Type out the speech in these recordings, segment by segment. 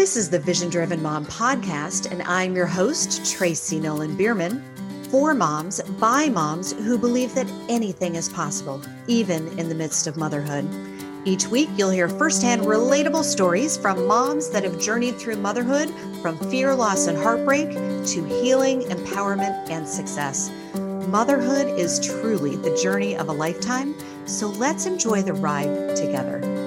This is the Vision Driven Mom podcast, and I'm your host, Tracy Nolan Bierman. For moms, by moms who believe that anything is possible, even in the midst of motherhood. Each week, you'll hear firsthand relatable stories from moms that have journeyed through motherhood from fear, loss, and heartbreak to healing, empowerment, and success. Motherhood is truly the journey of a lifetime, so let's enjoy the ride together.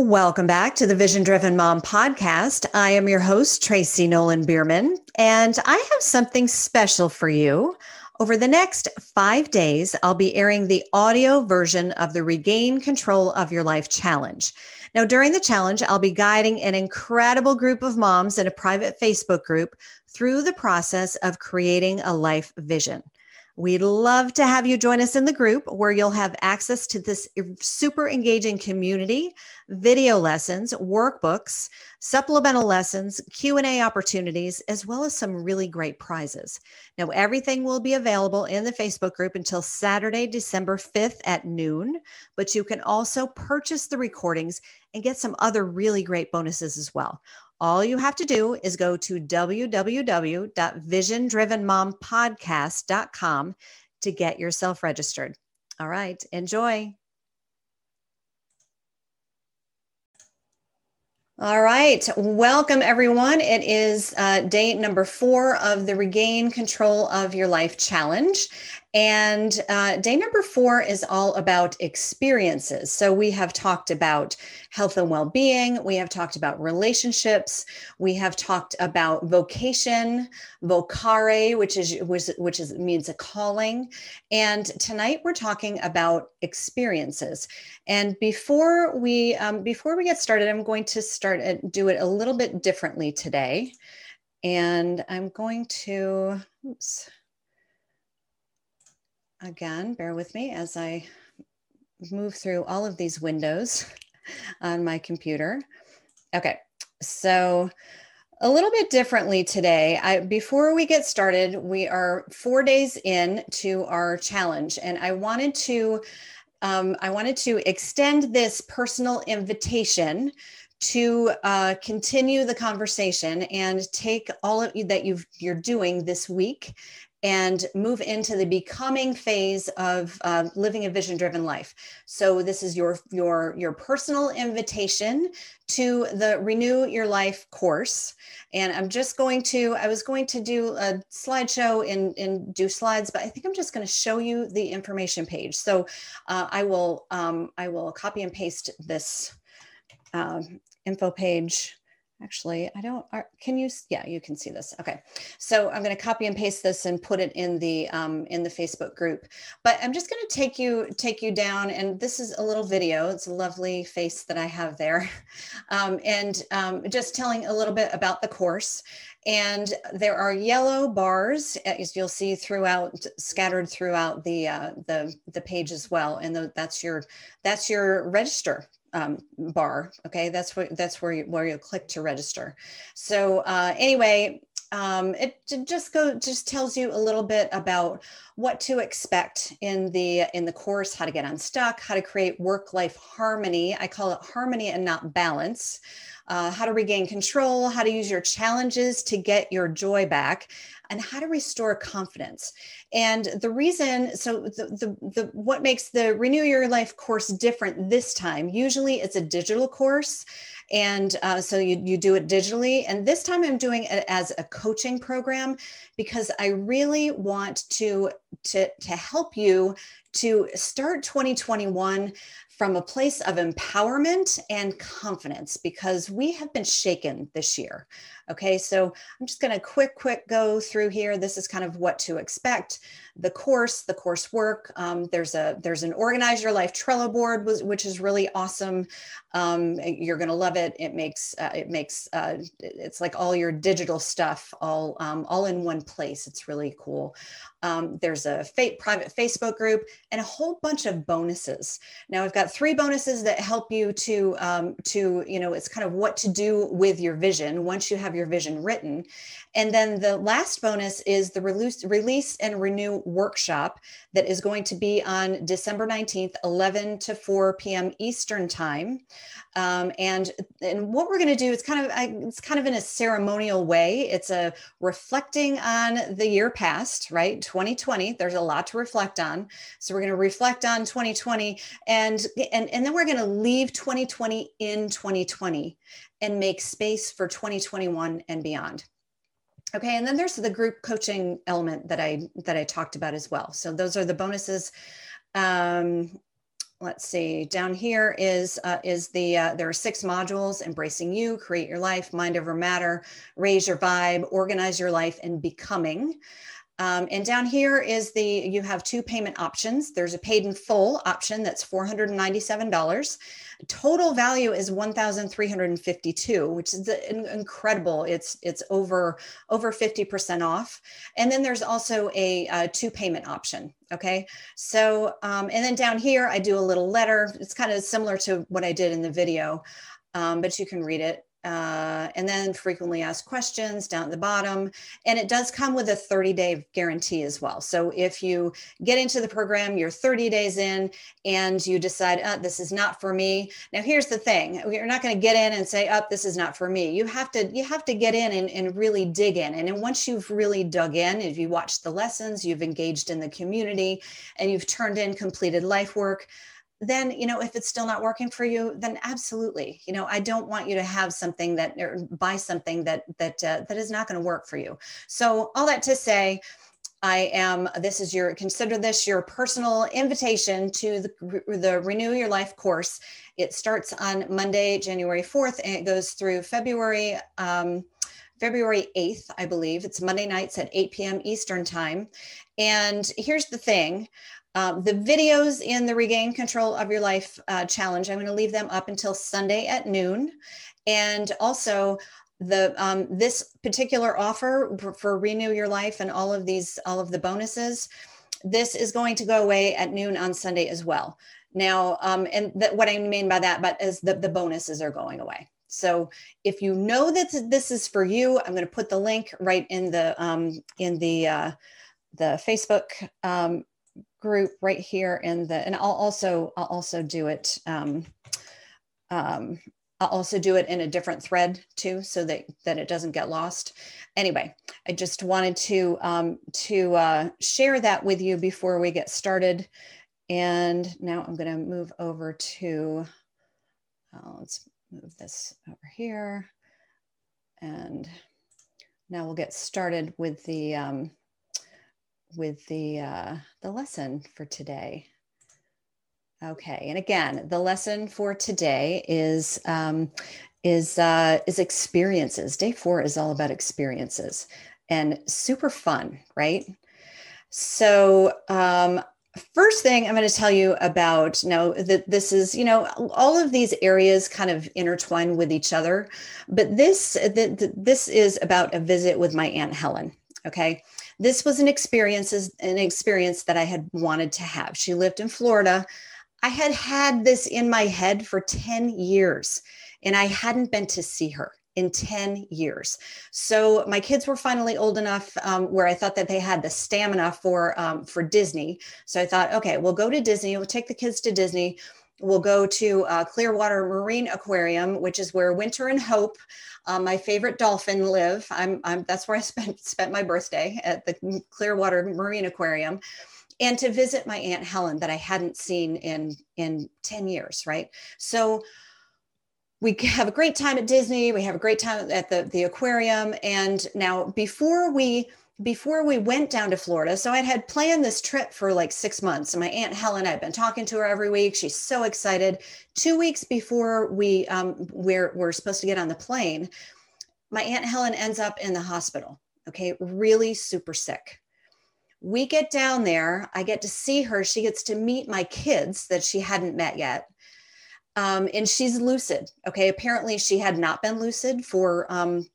Welcome back to the Vision Driven Mom podcast. I am your host, Tracy Nolan Bierman, and I have something special for you. Over the next five days, I'll be airing the audio version of the Regain Control of Your Life challenge. Now, during the challenge, I'll be guiding an incredible group of moms in a private Facebook group through the process of creating a life vision. We'd love to have you join us in the group where you'll have access to this super engaging community, video lessons, workbooks, supplemental lessons, Q&A opportunities, as well as some really great prizes. Now, everything will be available in the Facebook group until Saturday, December 5th at noon, but you can also purchase the recordings and get some other really great bonuses as well. All you have to do is go to www.visiondrivenmompodcast.com to get yourself registered. All right, enjoy. All right, welcome everyone. It is uh, day number four of the Regain Control of Your Life Challenge. And uh, day number four is all about experiences. So we have talked about health and well being, we have talked about relationships, we have talked about vocation, vocare, which is which, which is means a calling. And tonight we're talking about experiences. And before we um, before we get started, I'm going to start and do it a little bit differently today. And I'm going to oops again, bear with me as I move through all of these windows on my computer. Okay, so a little bit differently today. I, before we get started, we are four days in to our challenge, and I wanted to um, I wanted to extend this personal invitation to uh, continue the conversation and take all of you that you've you're doing this week and move into the becoming phase of uh, living a vision driven life. So this is your your your personal invitation to the renew your life course. And i'm just going to i was going to do a slideshow and, and do slides but i think i'm just going to show you the information page. So uh, i will um, i will copy and paste this um, info page Actually, I don't, are, can you, yeah, you can see this. Okay. So I'm going to copy and paste this and put it in the, um, in the Facebook group, but I'm just going to take you, take you down. And this is a little video. It's a lovely face that I have there. Um, and um, just telling a little bit about the course. And there are yellow bars, as you'll see throughout, scattered throughout the, uh, the, the page as well. And that's your, that's your register um, bar. Okay, that's what that's where you, where you click to register. So uh, anyway, um, it just go just tells you a little bit about what to expect in the in the course, how to get unstuck, how to create work life harmony. I call it harmony and not balance. Uh, how to regain control, how to use your challenges to get your joy back, and how to restore confidence. And the reason, so the, the, the what makes the Renew Your Life course different this time? Usually it's a digital course. And uh, so you, you do it digitally. And this time I'm doing it as a coaching program because I really want to, to, to help you to start 2021 from a place of empowerment and confidence because we have been shaken this year. Okay, so I'm just going to quick, quick go through here. This is kind of what to expect. The course, the coursework. Um, there's a there's an organize your life Trello board, which is really awesome. Um, you're going to love it. It makes uh, it makes uh, it's like all your digital stuff all um, all in one place. It's really cool. Um, there's there's a private Facebook group, and a whole bunch of bonuses. Now I've got three bonuses that help you to um, to you know it's kind of what to do with your vision once you have your vision written, and then the last bonus is the release release and renew workshop that is going to be on December 19th, 11 to 4 p.m. Eastern time. Um, and and what we're going to do is kind of it's kind of in a ceremonial way. It's a reflecting on the year past, right? 2020. There's a lot to reflect on. So we're going to reflect on 2020, and and and then we're going to leave 2020 in 2020 and make space for 2021 and beyond. Okay, and then there's the group coaching element that I that I talked about as well. So those are the bonuses. Um, let's see down here is uh, is the uh, there are six modules embracing you create your life mind over matter raise your vibe organize your life and becoming um, and down here is the, you have two payment options. There's a paid in full option that's $497. Total value is 1,352, which is incredible. It's, it's over, over 50% off. And then there's also a, a two payment option. Okay. So, um, and then down here, I do a little letter. It's kind of similar to what I did in the video, um, but you can read it. Uh, and then frequently asked questions down at the bottom. And it does come with a 30 day guarantee as well. So if you get into the program, you're 30 days in and you decide, oh, this is not for me. Now, here's the thing you're not going to get in and say, oh, this is not for me. You have to, you have to get in and, and really dig in. And once you've really dug in, if you watched the lessons, you've engaged in the community and you've turned in completed life work, then you know if it's still not working for you then absolutely you know i don't want you to have something that or buy something that that uh, that is not going to work for you so all that to say I am, this is your, consider this your personal invitation to the, the Renew Your Life course. It starts on Monday, January 4th, and it goes through February, um, February 8th, I believe. It's Monday nights at 8 p.m. Eastern Time. And here's the thing um, the videos in the Regain Control of Your Life uh, challenge, I'm going to leave them up until Sunday at noon. And also, the um, this particular offer for, for Renew Your Life and all of these, all of the bonuses, this is going to go away at noon on Sunday as well. Now, um, and th- what I mean by that, but is the, the bonuses are going away. So if you know that this is for you, I'm going to put the link right in the um, in the uh, the Facebook um, group right here in the, and I'll also, I'll also do it. Um, um, I'll also do it in a different thread too, so that, that it doesn't get lost. Anyway, I just wanted to, um, to uh, share that with you before we get started. And now I'm gonna move over to, uh, let's move this over here. And now we'll get started with the, um, with the uh, the lesson for today. Okay, and again, the lesson for today is um, is uh, is experiences. Day four is all about experiences and super fun, right? So um, first thing I'm going to tell you about now that this is, you know, all of these areas kind of intertwine with each other, but this the, this is about a visit with my aunt Helen. Okay, this was an experience an experience that I had wanted to have. She lived in Florida. I had had this in my head for 10 years and I hadn't been to see her in 10 years. So my kids were finally old enough um, where I thought that they had the stamina for um, for Disney. So I thought, okay, we'll go to Disney. We'll take the kids to Disney. We'll go to uh, Clearwater Marine Aquarium, which is where Winter and Hope, uh, my favorite dolphin, live. I'm, I'm that's where I spent spent my birthday at the Clearwater Marine Aquarium, and to visit my aunt Helen that I hadn't seen in in ten years. Right, so we have a great time at Disney. We have a great time at the the aquarium, and now before we before we went down to Florida, so I had planned this trip for like six months. And my aunt Helen, I've been talking to her every week. She's so excited. Two weeks before we um, we're we're supposed to get on the plane, my aunt Helen ends up in the hospital. Okay, really super sick. We get down there. I get to see her. She gets to meet my kids that she hadn't met yet. Um, and she's lucid. Okay, apparently she had not been lucid for um,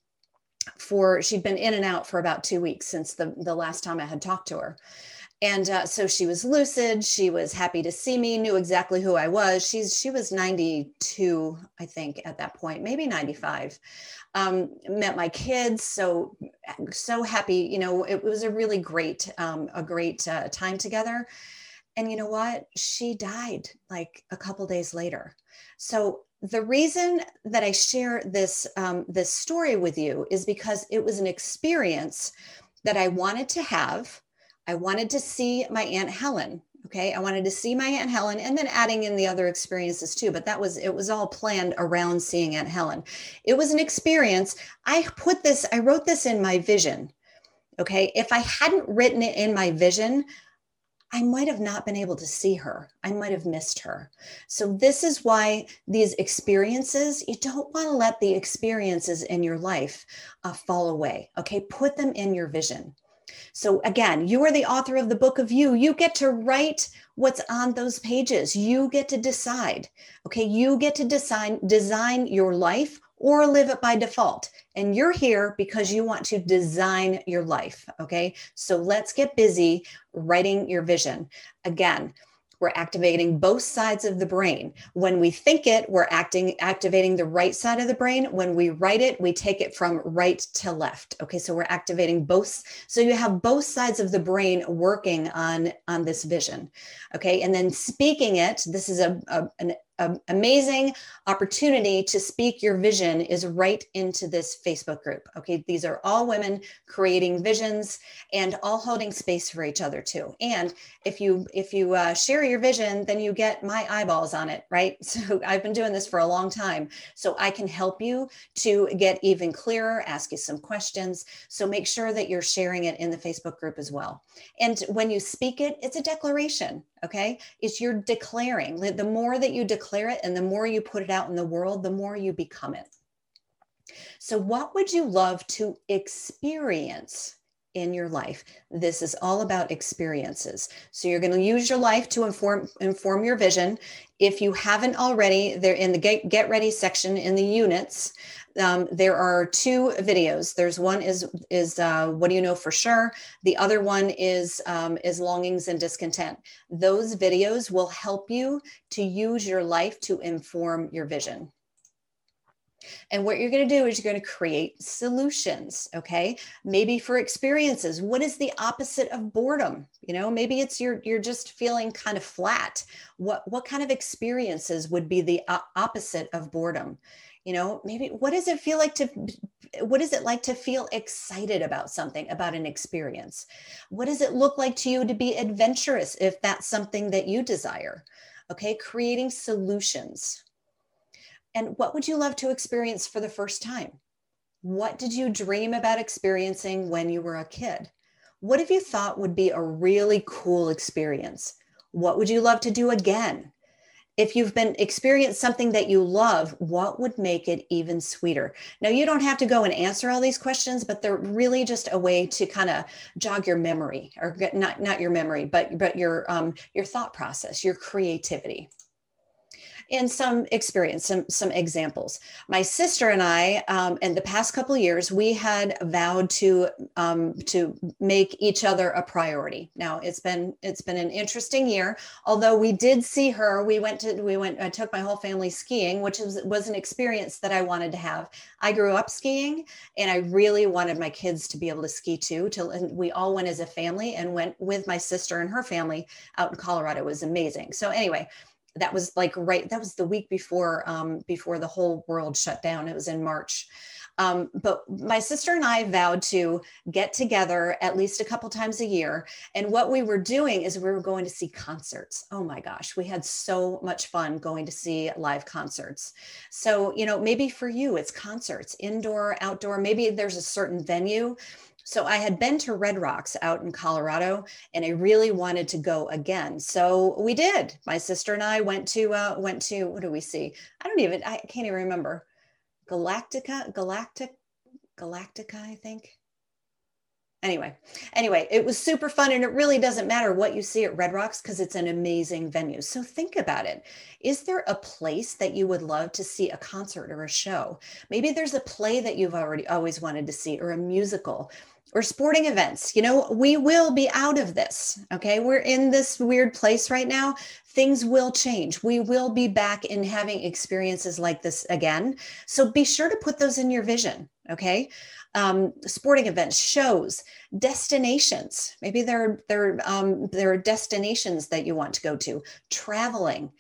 for she'd been in and out for about two weeks since the, the last time I had talked to her. and uh, so she was lucid. She was happy to see me knew exactly who i was. She's she was 92 i think at that point maybe 95 um, met my kids so so happy you know it was a really great um, a great uh, time together. And you know what? She died like a couple days later. So the reason that i share this um, this story with you is because it was an experience that i wanted to have I wanted to see my Aunt Helen. Okay. I wanted to see my Aunt Helen and then adding in the other experiences too. But that was, it was all planned around seeing Aunt Helen. It was an experience. I put this, I wrote this in my vision. Okay. If I hadn't written it in my vision, I might have not been able to see her. I might have missed her. So, this is why these experiences, you don't want to let the experiences in your life uh, fall away. Okay. Put them in your vision. So again, you are the author of the book of you. You get to write what's on those pages. You get to decide. Okay, you get to design design your life or live it by default. And you're here because you want to design your life. Okay, so let's get busy writing your vision. Again, we're activating both sides of the brain. When we think it, we're acting activating the right side of the brain. When we write it, we take it from right to left. Okay, so we're activating both. So you have both sides of the brain working on on this vision. Okay, and then speaking it. This is a, a an amazing opportunity to speak your vision is right into this Facebook group. Okay, these are all women creating visions and all holding space for each other too. And if you if you uh, share your vision, then you get my eyeballs on it, right? So I've been doing this for a long time, so I can help you to get even clearer, ask you some questions. So make sure that you're sharing it in the Facebook group as well. And when you speak it, it's a declaration. Okay, it's you're declaring. The more that you declare it and the more you put it out in the world, the more you become it. So, what would you love to experience in your life? This is all about experiences. So, you're going to use your life to inform inform your vision. If you haven't already, they're in the get, get ready section in the units um, there are two videos. There's one is is uh, what do you know for sure. The other one is um, is longings and discontent. Those videos will help you to use your life to inform your vision. And what you're going to do is you're going to create solutions. Okay. Maybe for experiences, what is the opposite of boredom? You know, maybe it's you're, you're just feeling kind of flat. What, what kind of experiences would be the opposite of boredom? You know maybe what does it feel like to what is it like to feel excited about something about an experience? What does it look like to you to be adventurous if that's something that you desire? Okay creating solutions. And what would you love to experience for the first time? What did you dream about experiencing when you were a kid? What have you thought would be a really cool experience? What would you love to do again if you've been experienced something that you love what would make it even sweeter? Now you don't have to go and answer all these questions but they're really just a way to kind of jog your memory or not not your memory but but your um your thought process your creativity and some experience, some some examples. My sister and I, um, in the past couple years, we had vowed to um, to make each other a priority. Now it's been it's been an interesting year. Although we did see her, we went to we went. I took my whole family skiing, which was was an experience that I wanted to have. I grew up skiing, and I really wanted my kids to be able to ski too. To and we all went as a family and went with my sister and her family out in Colorado. It was amazing. So anyway that was like right that was the week before um, before the whole world shut down. It was in march. Um, but my sister and i vowed to get together at least a couple times a year and what we were doing is we were going to see concerts. Oh my gosh we had so much fun going to see live concerts. So you know maybe for you it's concerts indoor outdoor maybe there's a certain venue so I had been to Red Rocks out in Colorado, and I really wanted to go again. So we did. My sister and I went to uh, went to what do we see? I don't even I can't even remember. Galactica, Galactic, Galactica, I think. Anyway, anyway, it was super fun, and it really doesn't matter what you see at Red Rocks because it's an amazing venue. So think about it. Is there a place that you would love to see a concert or a show? Maybe there's a play that you've already always wanted to see, or a musical or sporting events. You know, we will be out of this. Okay. We're in this weird place right now. Things will change. We will be back in having experiences like this again. So be sure to put those in your vision. Okay. Um, sporting events, shows, destinations. Maybe there, there, um, there are destinations that you want to go to, traveling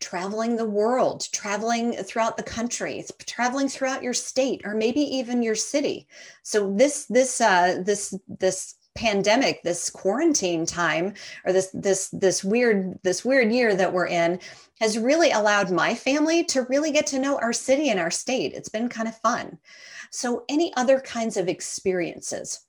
traveling the world, traveling throughout the country, traveling throughout your state, or maybe even your city. So this this uh, this this pandemic, this quarantine time, or this this this weird this weird year that we're in, has really allowed my family to really get to know our city and our state. It's been kind of fun. So any other kinds of experiences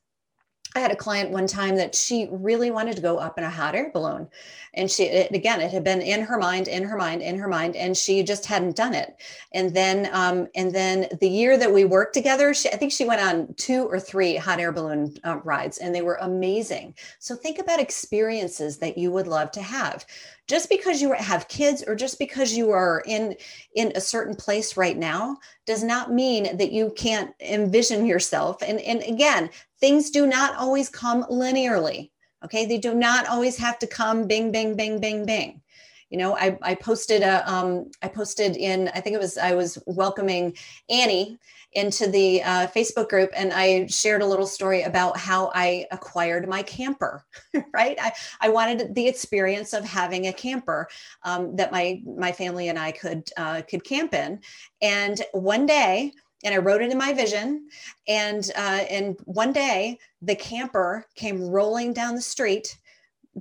I had a client one time that she really wanted to go up in a hot air balloon. And she, it, again, it had been in her mind, in her mind, in her mind, and she just hadn't done it. And then, um, and then the year that we worked together, she, I think she went on two or three hot air balloon uh, rides, and they were amazing. So think about experiences that you would love to have just because you have kids or just because you are in in a certain place right now does not mean that you can't envision yourself. And and again things do not always come linearly okay? They do not always have to come bing bing bing bing bing you know i, I posted a um, I posted in i think it was i was welcoming annie into the uh, Facebook group and I shared a little story about how I acquired my camper, right? I, I wanted the experience of having a camper um, that my, my family and I could, uh, could camp in. And one day, and I wrote it in my vision. And uh, and one day, the camper came rolling down the street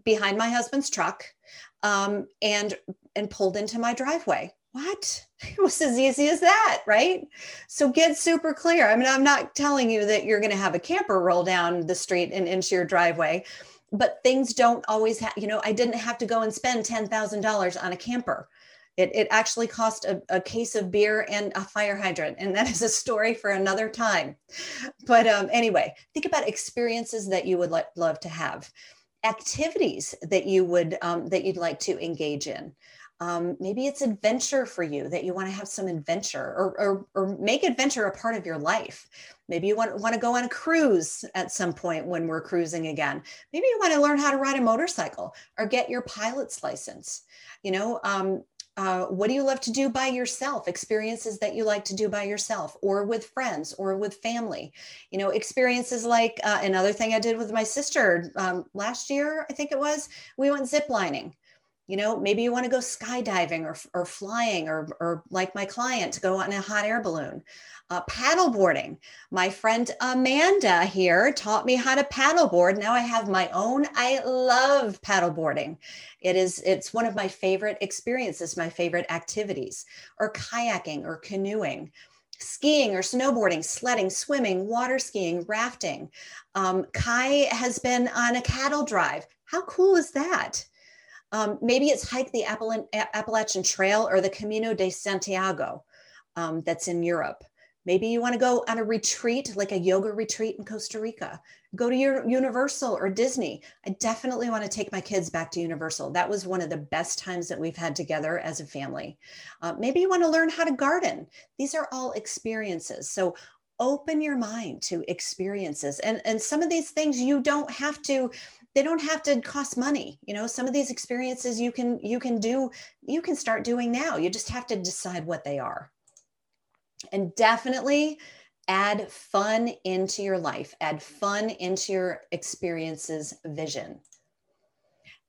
behind my husband's truck, um, and and pulled into my driveway what? It was as easy as that, right? So get super clear. I mean, I'm not telling you that you're going to have a camper roll down the street and into your driveway, but things don't always have, you know, I didn't have to go and spend $10,000 on a camper. It, it actually cost a, a, case of beer and a fire hydrant. And that is a story for another time. But um, anyway, think about experiences that you would like, love to have, activities that you would um, that you'd like to engage in. Um, maybe it's adventure for you that you want to have some adventure or, or, or, make adventure a part of your life. Maybe you want, want to go on a cruise at some point when we're cruising again. Maybe you want to learn how to ride a motorcycle or get your pilot's license. You know, um, uh, what do you love to do by yourself? Experiences that you like to do by yourself or with friends or with family. You know, experiences like uh, another thing I did with my sister um, last year, I think it was, we went ziplining you know maybe you want to go skydiving or, or flying or, or like my client to go on a hot air balloon uh, paddle boarding my friend amanda here taught me how to paddleboard now i have my own i love paddleboarding it is it's one of my favorite experiences my favorite activities or kayaking or canoeing skiing or snowboarding, sledding, swimming, water skiing, rafting. Um, Kai has been on a cattle drive. How cool is that? Um, maybe it's hike the Appalachian Trail or the Camino de Santiago um, that's in Europe. Maybe you want to go on a retreat, like a yoga retreat in Costa Rica. Go to your Universal or Disney. I definitely want to take my kids back to Universal. That was one of the best times that we've had together as a family. Uh, maybe you want to learn how to garden. These are all experiences. So open your mind to experiences. And, and some of these things you don't have to they don't have to cost money you know some of these experiences you can you can do you can start doing now. You just have to decide what they are. And definitely add fun into your life add fun into your experiences vision.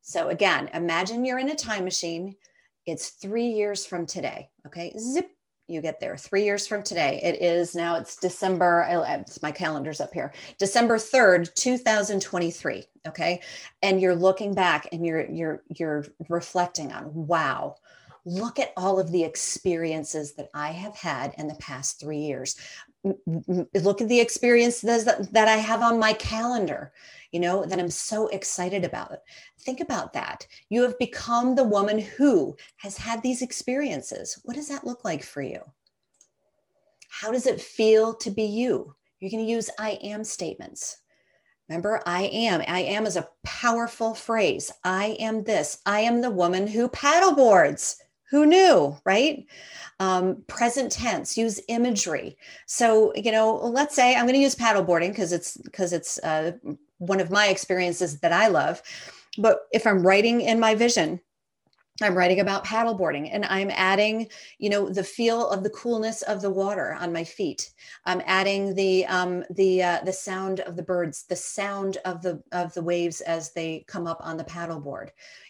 So again imagine you're in a time machine. It's three years from today okay? Zip you get there. Three years from today it is now it's december uh, uh, it's my calendar's up here december 3rd 2023 okay? And you're looking back and you're you're you're reflecting on wow look at all of the experiences that i have had in the past three years look at the experiences that, that i have on my calendar you know, that I'm so excited about. Think about that. You have become the woman who has had these experiences. What does that look like for you? How does it feel to be you? You're going to use I am statements. Remember, I am. I am is a powerful phrase. I am this. I am the woman who paddleboards. Who knew, right? Um, present tense, use imagery. So, you know, let's say I'm going to use paddleboarding because it's because it's uh, one of my experiences that I love. But if I'm writing in my vision, I'm writing about paddleboarding and I'm adding, you know, the feel of the coolness of the water on my feet. I'm adding the um, the uh, the sound of the birds, the sound of the of the waves as they come up on the paddleboard.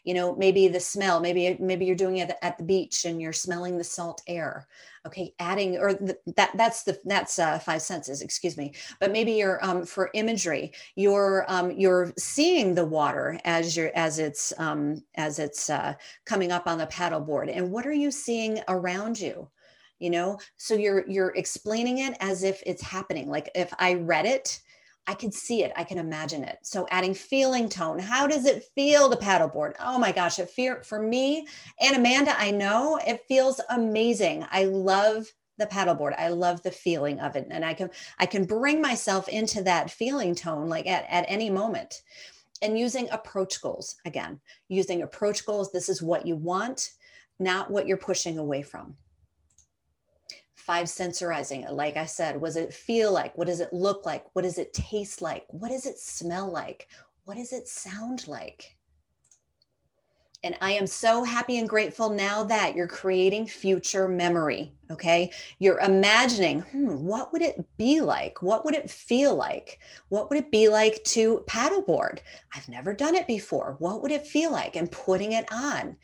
You know, maybe the smell. Maybe maybe you're doing it at the beach and you're smelling the salt air. Okay adding or the, that that's the that's uh, five senses excuse me. But maybe you're um, for imagery you're um, you're seeing the water as you're as it's um, as it's uh, coming up on the paddleboard and what are you seeing around you? You know so you're you're explaining it as if it's happening. Like if i read it I can see it, I can imagine it. So adding feeling tone. How does it feel to paddleboard? Oh my gosh, it fear for me and Amanda, I know it feels amazing. I love the paddleboard. I love the feeling of it. And I can I can bring myself into that feeling tone like at, at any moment. And using approach goals again, using approach goals. This is what you want, not what you're pushing away from five sensorizing it like i said does it feel like what does it look like what does it taste like what does it smell like what does it sound like and I am so happy and grateful now that you're creating future memory. Okay. You're imagining, hmm, what would it be like? What would it feel like? What would it be like to paddleboard? I've never done it before. What would it feel like? And putting it on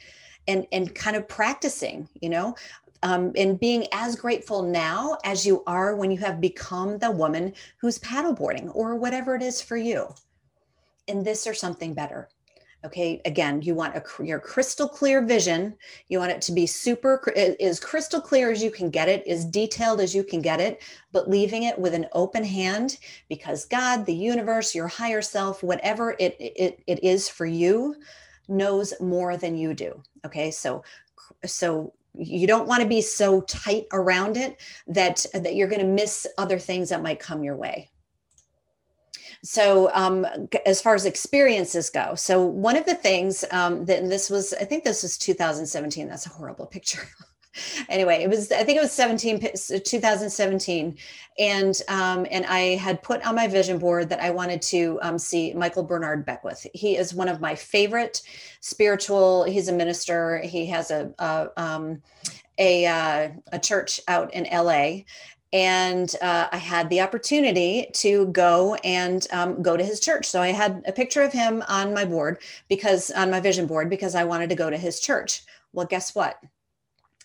and, and kind of practicing, you know, um, and being as grateful now as you are when you have become the woman who's paddleboarding or whatever it is for you. And this or something better. Okay, again, you want a your crystal clear vision. You want it to be super as crystal clear as you can get it, as detailed as you can get it, but leaving it with an open hand because God, the universe, your higher self, whatever it it, it is for you, knows more than you do. Okay, so so you don't want to be so tight around it that that you're going to miss other things that might come your way. So um, as far as experiences go so one of the things um, that this was i think this was 2017 that's a horrible picture anyway it was i think it was 17 2017 and um, and i had put on my vision board that i wanted to um, see michael bernard beckwith he is one of my favorite spiritual he's a minister he has a a, um, a, uh, a church out in la and uh, I had the opportunity to go and um, go to his church. So I had a picture of him on my board because on my vision board because I wanted to go to his church. Well, guess what?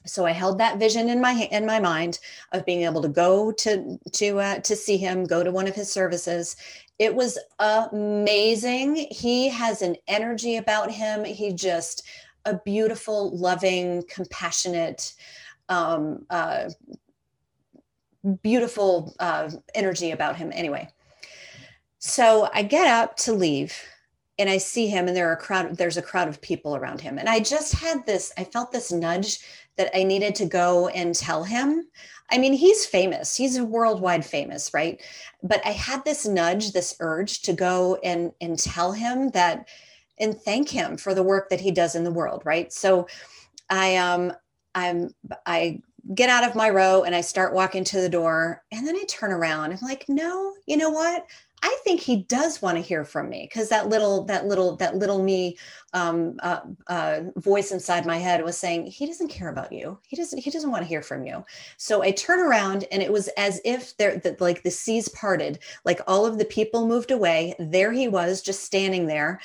So i held that vision in my in my mind of being able to go to to uh, to see him go to one of his services. It was amazing. He has an energy about him. He just a beautiful loving compassionate um, uh, beautiful uh, energy about him. Anyway so i get up to leave and I see him and there are a crowd there's a crowd of people around him. And I just had this I felt this nudge that I needed to go and tell him. I mean, he's famous. He's worldwide famous, right? But I had this nudge, this urge to go and and tell him that and thank him for the work that he does in the world, right? So I um I'm I get out of my row and I start walking to the door and then I turn around. I'm like, "No, you know what? I think he does want to hear from me because that little, that little, that little me um, uh, uh, voice inside my head was saying he doesn't care about you. He doesn't. He doesn't want to hear from you. So I turn around, and it was as if there, that like the seas parted, like all of the people moved away. There he was, just standing there.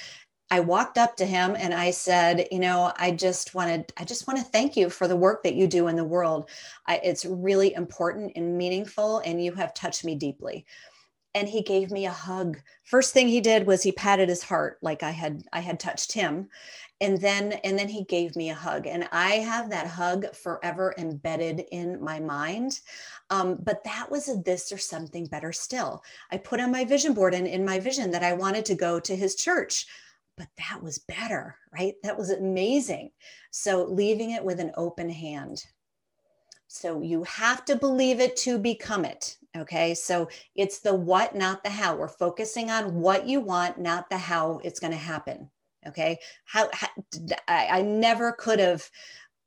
I walked up to him and I said, you know, I just wanted, I just want to thank you for the work that you do in the world. I, it's really important and meaningful, and you have touched me deeply and he gave me a hug. First thing he did was he patted his heart like i had i had touched him. And then and then he gave me a hug. And i have that hug forever embedded in my mind. Um, but that was a this or something better still. I put on my vision board and in my vision that i wanted to go to his church but that was better right? That was amazing. So leaving it with an open hand so you have to believe it to become it. Okay. So it's the what, not the how. We're focusing on what you want, not the how it's going to happen. Okay. How, how I, I never could have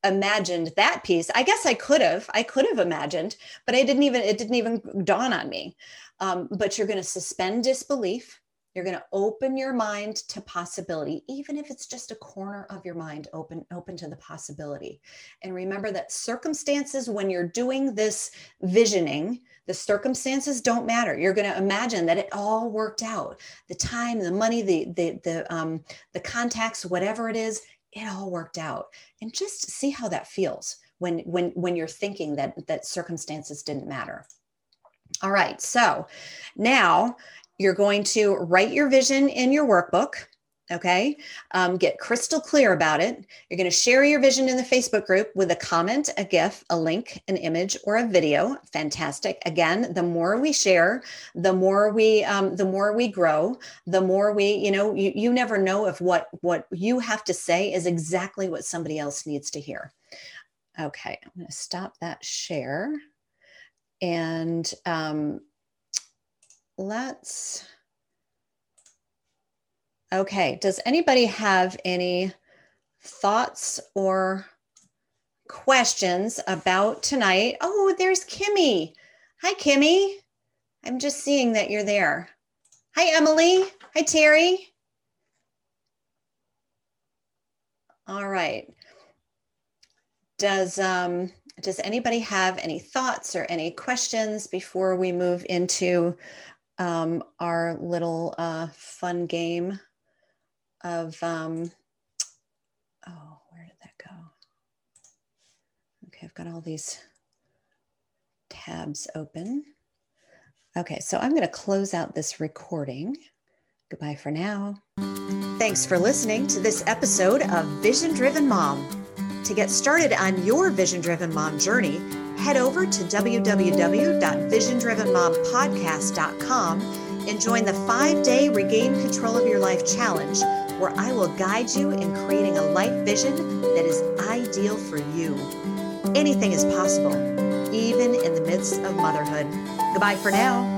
imagined that piece. I guess I could have, I could have imagined, but I didn't even, it didn't even dawn on me. Um, but you're going to suspend disbelief. You're going to open your mind to possibility, even if it's just a corner of your mind open, open to the possibility. And remember that circumstances, when you're doing this visioning, the circumstances don't matter. You're going to imagine that it all worked out. The time, the money, the the the um, the contacts, whatever it is, it all worked out and just see how that feels when when when you're thinking that that circumstances didn't matter all right so now you're going to write your vision in your workbook Okay. Um, get crystal clear about it. You're going to share your vision in the Facebook group with a comment, a GIF, a link, an image, or a video. Fantastic. Again, the more we share, the more we, um, the more we grow, the more we, you know, you, you never know if what, what you have to say is exactly what somebody else needs to hear. Okay. I'm going to stop that share and um, let's, Okay. Does anybody have any thoughts or questions about tonight? Oh, there's Kimmy. Hi, Kimmy. I'm just seeing that you're there. Hi, Emily. Hi, Terry. All right. Does um, does anybody have any thoughts or any questions before we move into um, our little uh, fun game? of, um, oh, where did that go? Okay, I've got all these tabs open. Okay, so I'm going to close out this recording. Goodbye for now. Thanks for listening to this episode of Vision Driven Mom. To get started on your vision driven mom journey, head over to www.visiondrivenmompodcast.com and join the five day Regain Control of Your Life challenge where I will guide you in creating a life vision that is ideal for you. Anything is possible, even in the midst of motherhood. Goodbye for now.